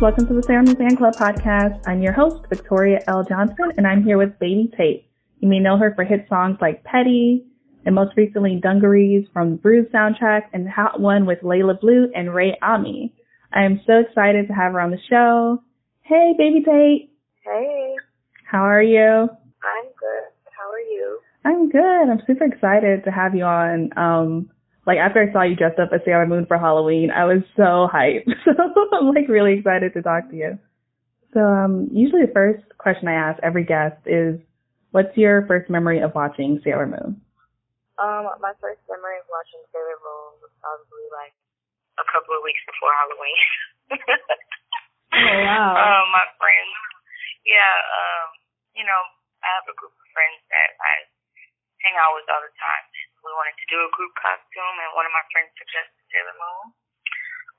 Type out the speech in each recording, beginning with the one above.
Welcome to the Sarah Fan Club podcast. I'm your host, Victoria L. Johnson, and I'm here with Baby Tate. You may know her for hit songs like Petty, and most recently Dungarees from the Bruised soundtrack and Hot One with Layla Blue and Ray Ami. I am so excited to have her on the show. Hey, Baby Tate. Hey. How are you? I'm good. How are you? I'm good. I'm super excited to have you on. Um, like after I saw you dressed up as Sailor Moon for Halloween, I was so hyped. So I'm like really excited to talk to you. So um, usually the first question I ask every guest is, what's your first memory of watching Sailor Moon? Um, my first memory of watching Sailor Moon was probably like a couple of weeks before Halloween. oh wow. Um, my friends, yeah, um, you know, I have a group of friends that I hang out with all the time. We wanted to do a group costume, and one of my friends suggested Sailor Moon.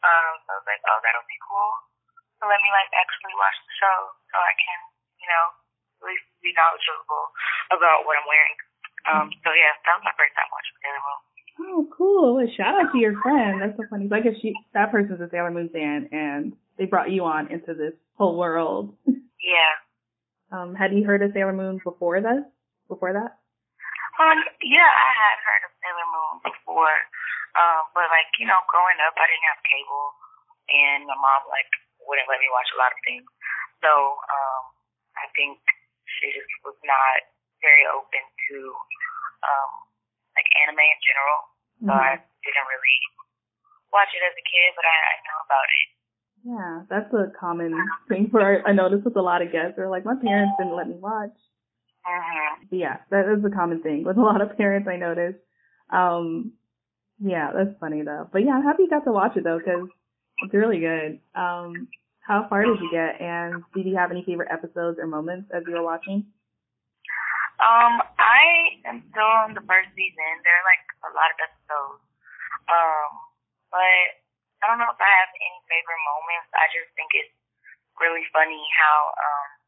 Um, so I was like, oh, that'll be cool. So let me like actually watch the show so I can, you know, at least be knowledgeable about what I'm wearing. Um, so yeah, that was my first time watching Sailor Moon. Oh, cool. Well, shout out to your friend. That's so funny. Like if she, that person's a Sailor Moon fan and they brought you on into this whole world. Yeah. Um, had you heard of Sailor Moon before this? Before that? Um, yeah, I had heard of Sailor Moon before. Um, but like, you know, growing up I didn't have cable and my mom like wouldn't let me watch a lot of things. So, um, I think she just was not very open to um like anime in general. So Mhm. I didn't really watch it as a kid, but I, I know about it. Yeah, that's a common thing for I noticed with a lot of guests. They're like, my parents didn't let me watch. Yeah, that is a common thing with a lot of parents I notice. Um, yeah, that's funny though. But yeah, I'm happy you got to watch it though because it's really good. Um, how far did you get, and did you have any favorite episodes or moments as you were watching? Um, I am still on the first season. There are like a lot of episodes. Um, but I don't know if I have any favorite moments. I just think it's really funny how um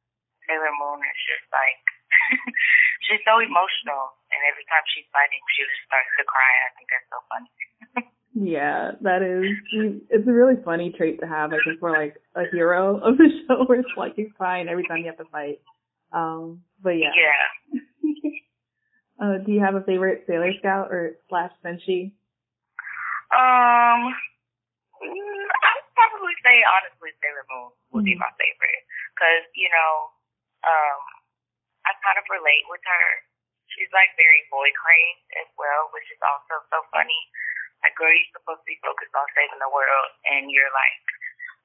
Sailor Moon is just like she's so emotional and every time she's fighting she just starts to cry. I think that's so funny. Yeah, that is. It's a really funny trait to have. I think for like a hero of the show, where it's like he's crying every time you have to fight. Um, but yeah. Yeah. uh, do you have a favorite Sailor Scout or slash Senshi? Um, mm, I'd probably say honestly Sailor Moon would be Mhm. my favorite because you know, um, I kind of relate with her. She's like very boy crazed as well, which is also so funny. Like, girl, you're supposed to be focused on saving the world, and you're like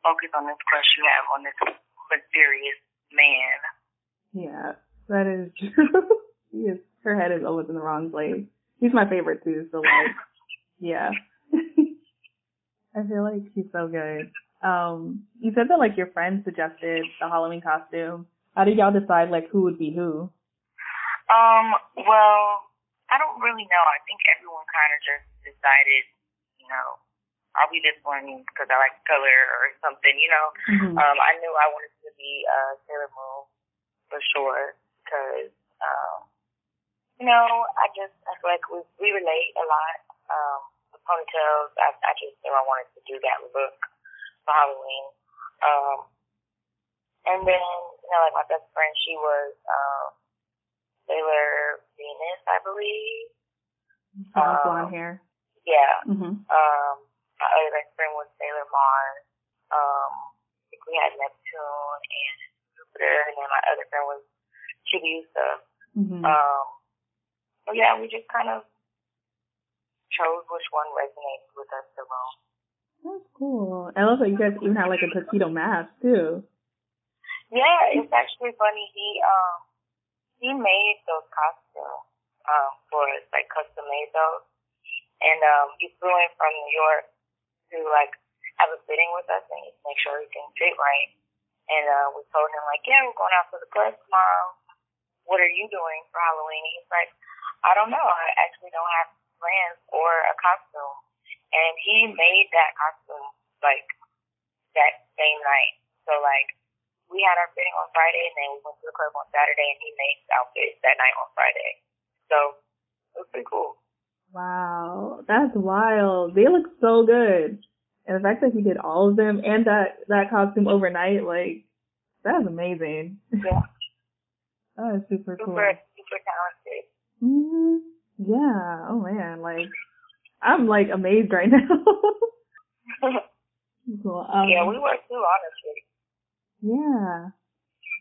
focused on this crush you have on this mysterious man. Yeah, that is true. he is, her head is always in the wrong place. He's my favorite too, so like, yeah. I feel like he's so good. Um, you said that like your friend suggested the Halloween costume. How did y'all decide like who would be who? Um, well, I don't really know. I think everyone kind of just decided, you know, I'll be this one because I like color or something, you know. Mhm. Um, I knew I wanted to be uh, Sailor Moon for sure because, um, you know, I just I feel like we we relate a lot. Um, the ponytails, I, I just knew I wanted to do that look for Halloween. Um, and then you know, like my best friend, she was um, Sailor Venus, I believe. Um, blonde hair. Yeah. Mhm. Um, my other best friend was Sailor Mars. Um, I think we had Neptune and Jupiter, and then my other friend was Chibiusa. Mhm. Um, so yeah, we just kind of chose which one resonated with us the most. That's cool. I love that you guys even have like a tuxedo mask too. Yeah, it's actually funny. He um he made those costumes um for us, like custom made those, and um he flew in from New York to like have a fitting with us and make sure everything fit right. And uh we told him like, yeah, we're going out to the club tomorrow. What are you doing for Halloween? And he's like, I don't know. I actually don't have plans or a costume. And he made that costume like that same night. So like we had our fitting on Friday and then we went to the club on Saturday and he made the outfit that night on Friday. So it was pretty cool. Wow, that's wild. They look so good. And the fact that he did all of them and that that costume overnight, like that's amazing. Yeah. that is super, super cool. Super talented. hmm Yeah. Oh man, like I'm like amazed right now. cool. Um, yeah, we were too, honestly. Yeah.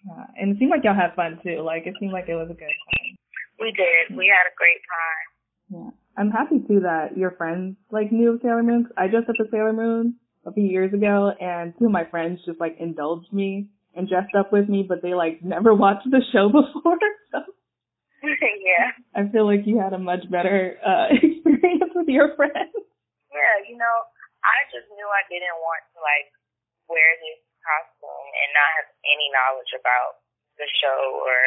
Yeah. And it seemed like y'all had fun too. Like it seemed like it was a good time. We did. We had a great time. Yeah. I'm happy too that your friends like knew of Sailor Moon. I dressed up as Sailor Moon a few years ago and two of my friends just like indulged me and dressed up with me, but they like never watched the show before. So yeah. I feel like you had a much better uh experience with your friends. Yeah, you know, I just knew I didn't want to like wear this and not have any knowledge about the show or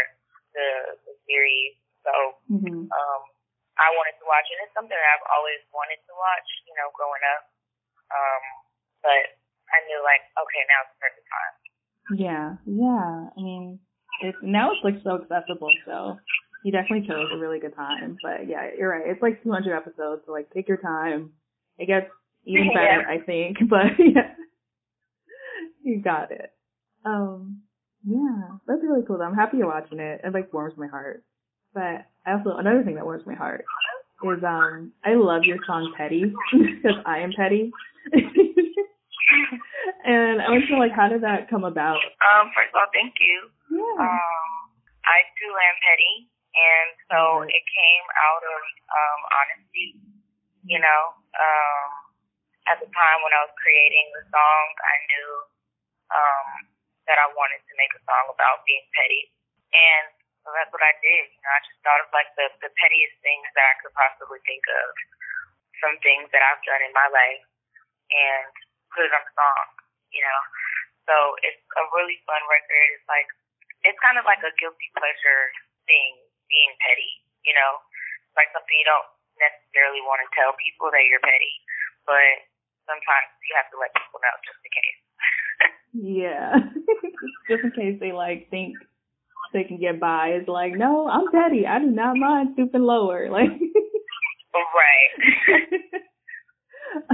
the, the series. So Mm-hmm. um I wanted to watch it. It's something I've always wanted to watch, you know, growing up. Um, but I knew like, okay, now it's the perfect time. Yeah, yeah. I mean, it's now it's like so accessible. So you definitely chose a really good time. But yeah, you're right. It's like 200 episodes, so like take your time. It gets even better, I think. But yeah, you got it. Um, yeah, that's really cool. Though. I'm happy you're watching it. It like warms my heart. But I also another thing that warms my heart is um I love your song Petty because I am petty. and I want to like how did that come about? Um, first of all, thank you. Yeah. Um, I too am petty, and so Right. it came out of um, honesty. You know, um, at the time when I was creating the song, I knew um, that I wanted to make a song about being petty, and so that's what I did. You know, I just thought of like the the pettiest things that I could possibly think of, some things that I've done in my life, and put it on a song. You know, so it's a really fun record. It's like it's kind of like a guilty pleasure thing, being petty, you know? Like something you don't necessarily want to tell people that you're petty, but sometimes you have to let people know just in case. Yeah. Just in case they like think they can get by. It's like, no, I'm petty. I do not mind stooping lower. Like right.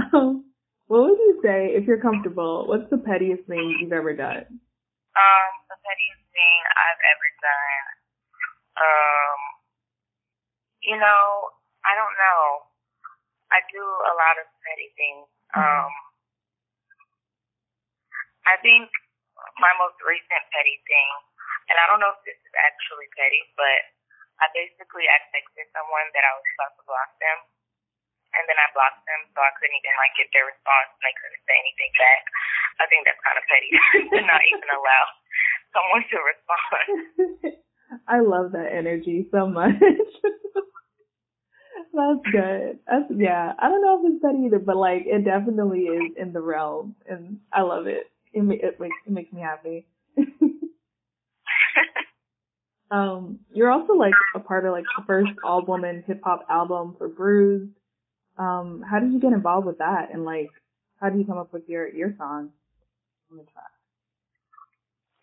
um, what would you say if you're comfortable? What's the pettiest thing you've ever done? Um, the pettiest thing I've ever done. Um, you know, I don't know. I do a lot of petty things. Um, I think my most recent petty thing, and I don't know if this is actually petty, but I basically I texted someone that I was about to block them, and then I blocked them, so I couldn't even like get their response, and they couldn't say anything back. I think that's kind of petty to not even allow someone to respond. I love that energy so much. That's good. That's yeah. I don't know if it's petty either, but like it definitely is in the realm, and I love it. It it makes it makes me happy. um, you're also like a part of like the first all woman hip hop album for Bruised. Um, how did you get involved with that, and like how did you come up with your your song on the track?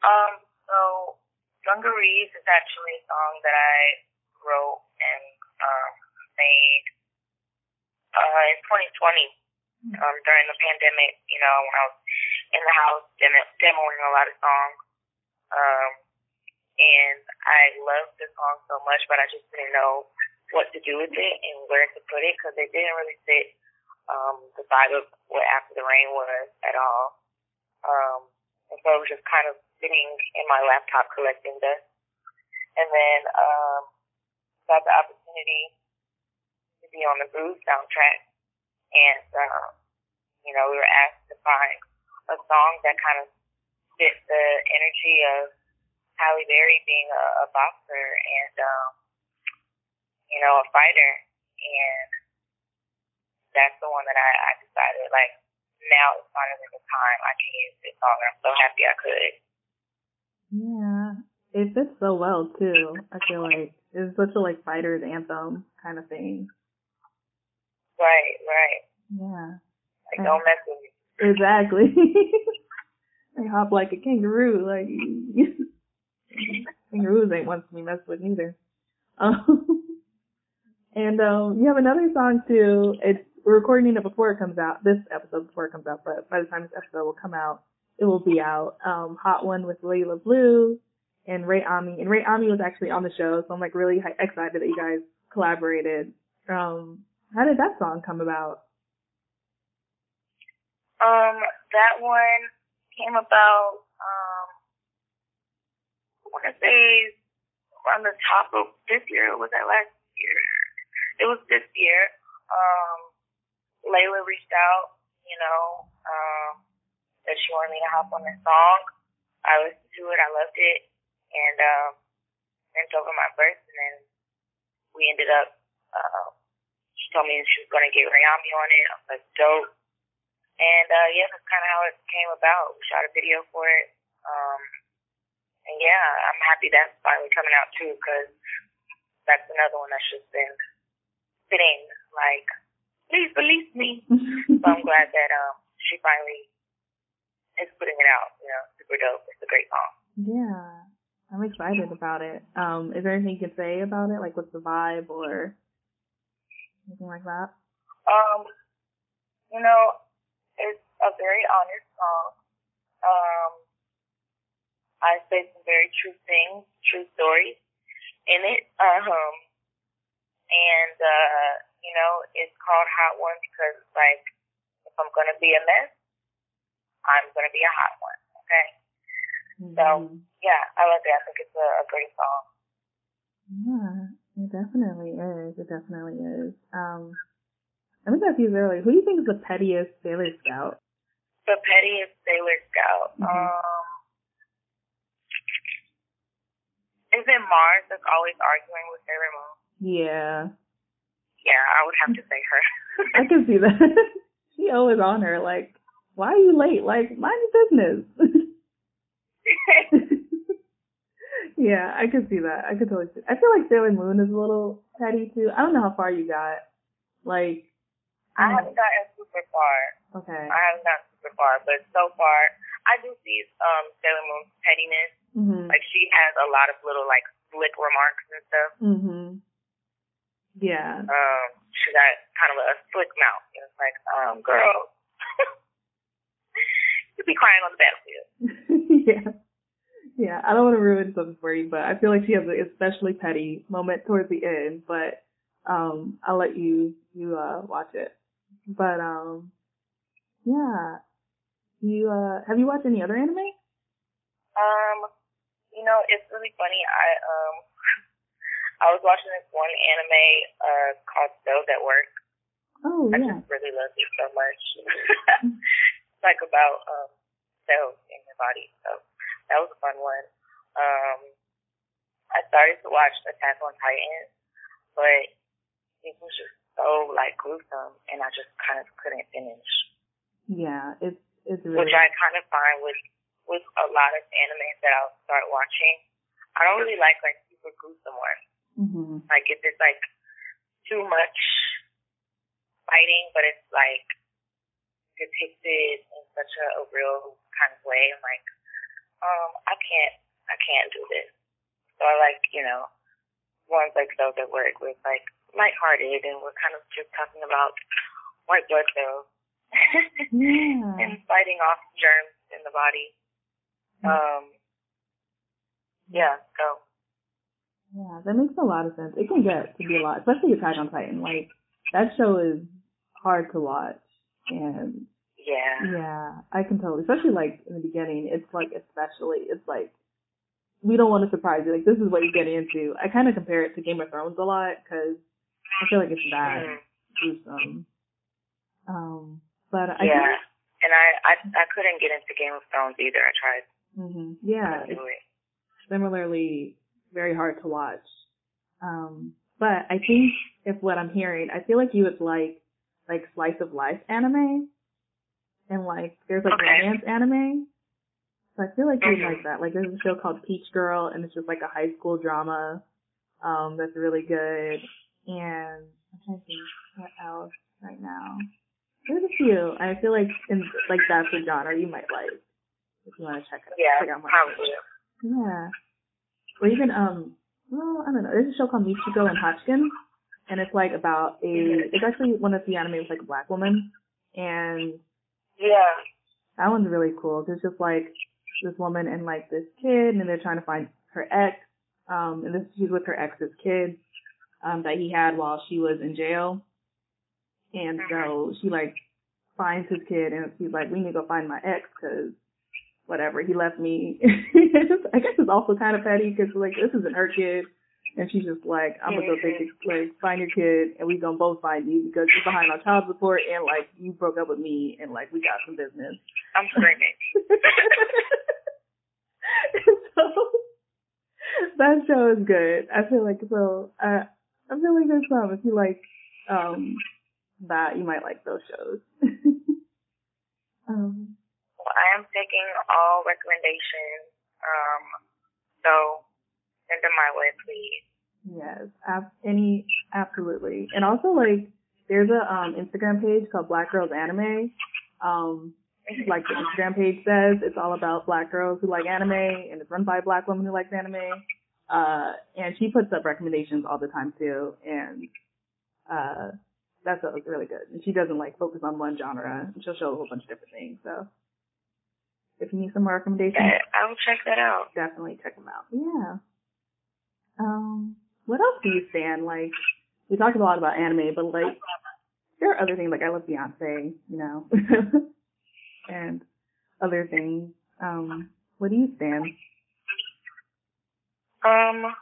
Um, so Dungarees is actually a song that I wrote and um, made uh, in 2020 um, during the pandemic. You know, when I was in the house demo- demoing a lot of songs, um, and I loved the song so much, but I just didn't know what to do with it and where to put it because it didn't really fit um, the vibe of what After the Rain was at all. Um, and so I was just kind of sitting in my laptop collecting dust. And then um got the opportunity to be on the Bruised soundtrack and um, you know, we were asked to find a song that kind of fit the energy of Halle Berry being a, a boxer and um, you know, a fighter and that's the one that I, I decided like now is finally the time I can use this song and I'm so happy I could. Yeah, it fits so well too. I feel like it's such a like fighter's anthem kind of thing. Right, right. Yeah, Like don't mess with me. Exactly. they hop like a kangaroo. Like kangaroos ain't ones to be messed with neither. Um, and um, you have another song too. It's we're recording it before it comes out. This episode before it comes out, but by the time this episode will come out, it will be out. Um, Hot One with Layla Blue and Ray Ami. And Ray Ami was actually on the show, so I'm like really excited that you guys collaborated. Um, how did that song come about? Um, that one came about, um, I want to say on the top of this year, was that last year? It was this year. Um, Layla reached out, you know, um, that she wanted me to hop on the song. I listened to it, I loved it, and um, sent over my verse, and then we ended up. Uh, she told me she was going to get Rayami on it. I was like, dope. And uh, yeah, that's kind of how it came about. We shot a video for it. Um, and yeah, I'm happy that's finally coming out too, because that's another one that's just been sitting like, please release me. so I'm glad that um she finally is putting it out. You know, super dope. It's a great song. Yeah, I'm excited about it. Um, is there anything you can say about it? Like, what's the vibe or anything like that? Um, you know, it's a very honest song. Um, I say some very true things, true stories in it. Um, and, uh, you know, it's called Hot One because like, if I'm going to be a mess, I'm going to be a hot one. Okay. Mm-hmm. So, yeah, I love it. I think it's a, a great song. Yeah, it definitely is. It definitely is. Um, me ask you earlier. Who do you think is the pettiest Sailor Scout? The pettiest Sailor Scout. Mm-hmm. Um, is it Mars that's always arguing with Sailor Moon? Yeah. Yeah, I would have to say her. I can see that. she always on her, like, why are you late? Like, mind your business. yeah, I can see that. I could totally see. I feel like Sailor Moon is a little petty too. I don't know how far you got. Like, I haven't gotten super far. Okay. I haven't gotten super far, but so far, I do see um Sailor Moon's pettiness Mm-hmm. Like she has a lot of little like slick remarks and stuff. Mhm. Yeah. Um, she got kind of a slick mouth. And it's like, um, girl, you be crying on the battlefield. yeah. Yeah, I don't want to ruin something for you, but I feel like she has an especially petty moment towards the end. But um, I'll let you you uh watch it. But um, yeah. You uh, have you watched any other anime? Um, you know, it's really funny. I um I was watching this one anime uh called Cells at Work. Oh yeah. I just really loved it so much. it's like about um cells in your body. So that was a fun one. Um I started to watch Attack on Titan, but it was just so like gruesome and I just kind of couldn't finish. Yeah, it's it's really which I kind of find with with a lot of animes that I'll start watching, I don't really like like super gruesome ones. Mm-hmm. Like if it's like too much fighting, but it's like depicted in such a, a real kind of way. I'm like, um, I can't, I can't do this. So I like, you know, ones like those that work with like lighthearted and we're kind of just talking about white blood cells yeah. and fighting off germs in the body. Um, yeah, so. Yeah, that makes a lot of sense. It can get to be a lot, especially Attack on Titan. Like, that show is hard to watch. And yeah, yeah, I can totally, especially like in the beginning, it's like, especially, it's like, we don't want to surprise you. Like, this is what you get into. I kind of compare it to Game of Thrones a lot because I feel like it's that mm. gruesome. Um, but I yeah, think, and I, I I couldn't get into Game of Thrones either. I tried. Mm-hmm. Yeah. it's similarly very hard to watch. Um, but I think if what I'm hearing, I feel like you would like like slice of life anime, and like there's like okay. romance anime. So I feel like you'd mm-hmm. like that. Like there's a show called Peach Girl, and it's just like a high school drama. Um, that's really good. And I'm trying to think what else right now. There's a few. I feel like in like that's a genre you might like if you want to check it. Yeah, check out probably. Yeah. Or even um, well, I don't know. There's a show called Michiko and Hatchin, and it's like about a. It's actually one of the anime with like a black woman, and Yeah. that one's really cool. There's just like this woman and like this kid, and they're trying to find her ex. Um, and this she's with her ex's kid, um, that he had while she was in jail. And so she like finds his kid, and she's like, "We need to go find my ex, cause whatever he left me." I guess it's also kind of petty, cause like this isn't her kid, and she's just like, "I'm gonna go take it, like find your kid, and we gonna both find you because you're behind on child support, and like you broke up with me, and like we got some business." I'm screaming. so that show is good. I feel like so uh, I feel like there's some if you like um that you might like those shows. um Well, I am taking all recommendations. Um, so send them my way, please. yes, ab- any absolutely. And also like there's a um Instagram page called Black Girls Anime. Um like the Instagram page says, it's all about black girls who like anime and it's run by a black woman who likes anime. Uh, and she puts up recommendations all the time too. And, uh, that's what really good. And she doesn't like focus on one genre. She'll show a whole bunch of different things. So if you need some more recommendations, I will check that out. definitely check them out. Yeah. Um, what else do you stand? Like, we talked a lot about anime, but like, there are other things like I love Beyonce, you know, and other things. Um, what do you stand? Um,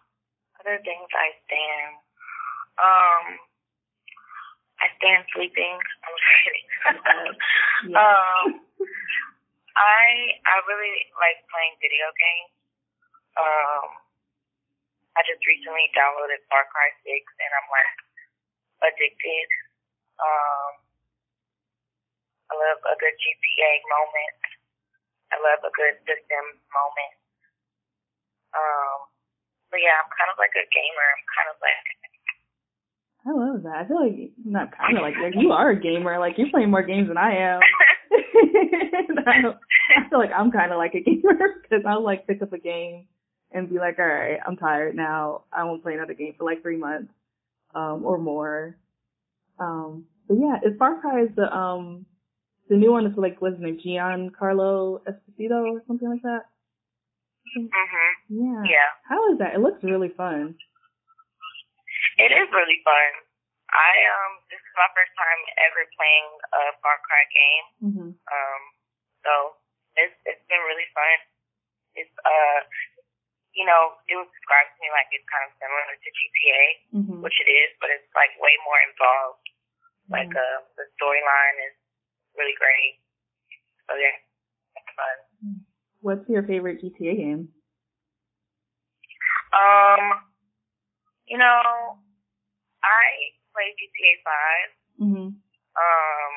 other things I stand. Um, I stand sleeping. I'm kidding. Yeah. um, I I really like playing video games. Um, I just recently downloaded Far Cry 6 and I'm like addicted. Um, I love a good GTA moment. I love a good Sims moment. Um, but yeah, I'm kind of like a gamer. I'm kind of like I love that. I feel like not kind of like like you are a gamer. Like you're playing more games than I am. I, I feel like I'm kind of like a gamer because I'll like pick up a game and be like, all right, I'm tired now. I won't play another game for like three months, um, or more. Um, but yeah, is Far Cry is the um the new one is like what's his name, Giancarlo Esposito or something like that. Mhm. Yeah. Yeah. How is that? It looks really fun. It is really fun. I um this is my first time ever playing a Far Cry game. Mhm. Um so it's it's been really fun. It's uh you know, it was described to me like it's kind of similar to GTA, Mhm. which it is, but it's like way more involved. Like Mhm. uh the storyline is really great. So yeah. What's your favorite GTA game? Um you know, I played GTA five Mhm. Um,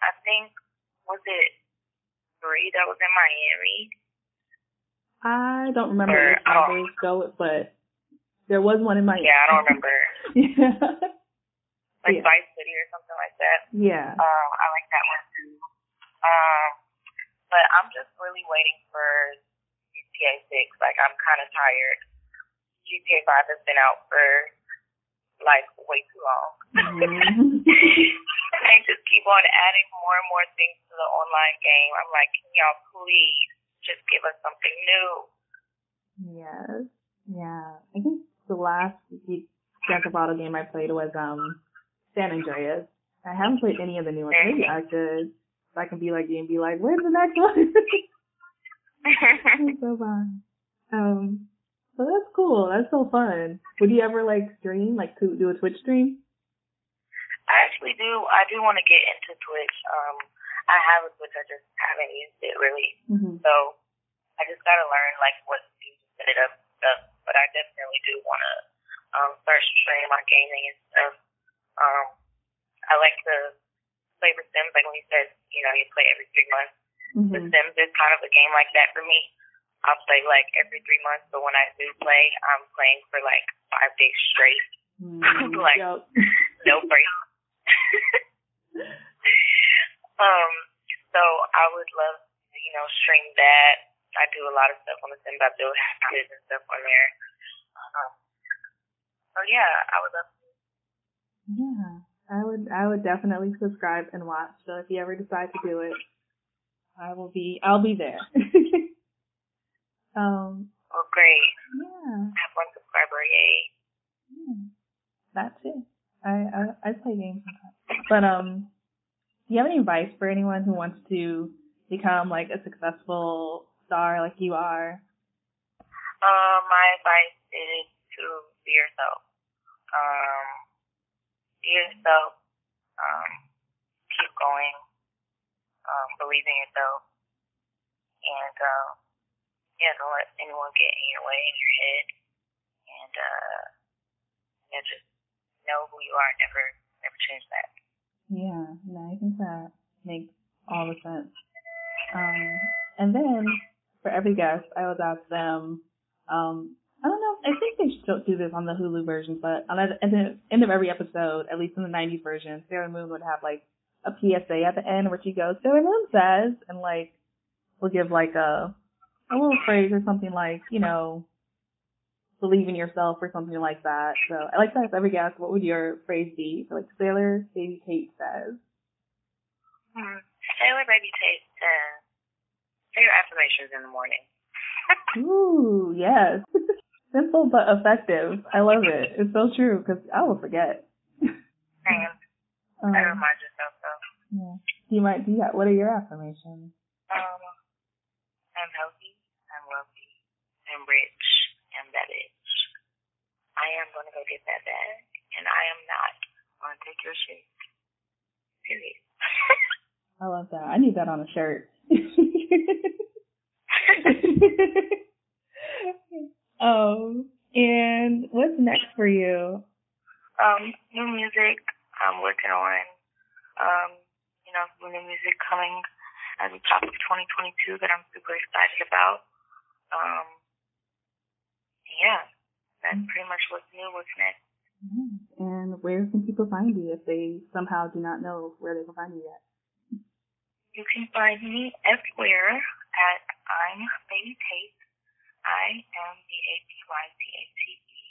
I think was it three that was in Miami? I don't remember Or, which oh. numbers go, but there was one in my Yeah, I don't remember. yeah. Like Yeah. Vice City or something like that. yeah. Um, I like that one too. Um, but I'm just really waiting for GTA six. Like I'm kind of tired. GTA five has been out for like way too long. Mhm. they just keep on adding more and more things to the online game. I'm like, can y'all please just give us something new? yes. Yeah. I think the last Grand Theft Auto game I played was um San Andreas. I haven't played any of the new ones. Maybe I should. I can be like you and be like, where's the next one? So fun. Um, so that's cool. That's so fun. Would you ever like stream, like to do a Twitch stream? I actually do. I do want to get into Twitch. Um, I have a Twitch. I just haven't used it really. Mm-hmm. So I just gotta learn like what to do to set it up and stuff. But I definitely do want to um, start streaming my gaming and stuff. Um, I like to play The Sims. Like when you said, you know, you play every three months. The Mm-hmm. Sims is kind of a game like that for me. I'll play like every three months, but when I do play, I'm playing for like five days straight, Mm-hmm. Like- Yep. no break. um, so I would love to, you know, stream that. I do a lot of stuff on the Sims. I build houses and stuff on there. Um, so yeah, I would love to Yeah, I would. I would definitely subscribe and watch. So if you ever decide to do it, I will be. I'll be there. um. Oh, great. Yeah. I have one subscriber. Yay. yeah. That's it. I, I I play games sometimes. But um, do you have any advice for anyone who wants to become like a successful star like you are? Uh, my advice is to be yourself. Um, yourself. Um, keep going. Um, believe in yourself. And, um, yeah, don't let anyone get in your way, in your head. And, uh, yeah, just know who you are. Never, never change that. Yeah, no, I think that makes all the sense. Um, and then for every guest, I always ask them, um, I don't know, I think they still do this on the Hulu version, but on the, at the end of every episode, at least in the 90s version, Sailor Moon would have like a PSA at the end where she goes, Sailor Moon says, and like, will give like a, a little phrase or something like, you know, believe in yourself or something like that. So I like to ask every guest, what would your phrase be? So like Sailor Baby Tate says. Hmm. Sailor Baby Tate says, say your affirmations in the morning. Ooh, yes. Simple but effective. I love it. It's so true because I will forget. And Um, I remind yourself though. yeah. You might do that? What are your affirmations? Um, I'm healthy, I'm wealthy, I'm rich, I'm that bitch. I am gonna go get that bag, and I am not gonna take your shit. Period. I love that. I need that on a shirt. oh, and what's next for you? um, new music I'm working on. Um, you know, some new music coming at the top of 2022 that I'm super excited about. Um, yeah, that's pretty much what's new, what's next. And where can people find you if they somehow do not know where they can find you yet? You can find me everywhere at I'm Baby Tate. I M B A B Y T A T E.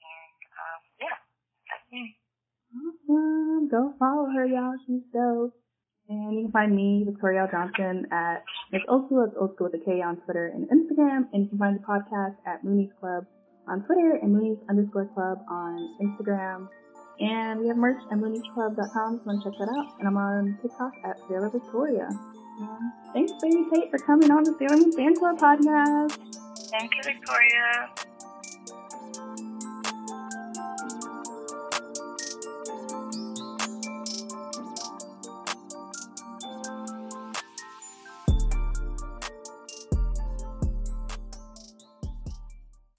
And um, yeah, that's me. Awesome. Go follow her, y'all. She's dope. And you can find me, Victoria. Johnson, at Miss Old School. It's Old School with a K on Twitter and Instagram. And you can find the podcast at Mooney's Club on Twitter and Mooney's underscore club on Instagram. And we have merch at mooniesclub.com if you want to check that out. And I'm on TikTok at Sailor Victoria. Thanks, Baby Tate, for coming on the Moon Fan Club podcast. Thank you, Victoria.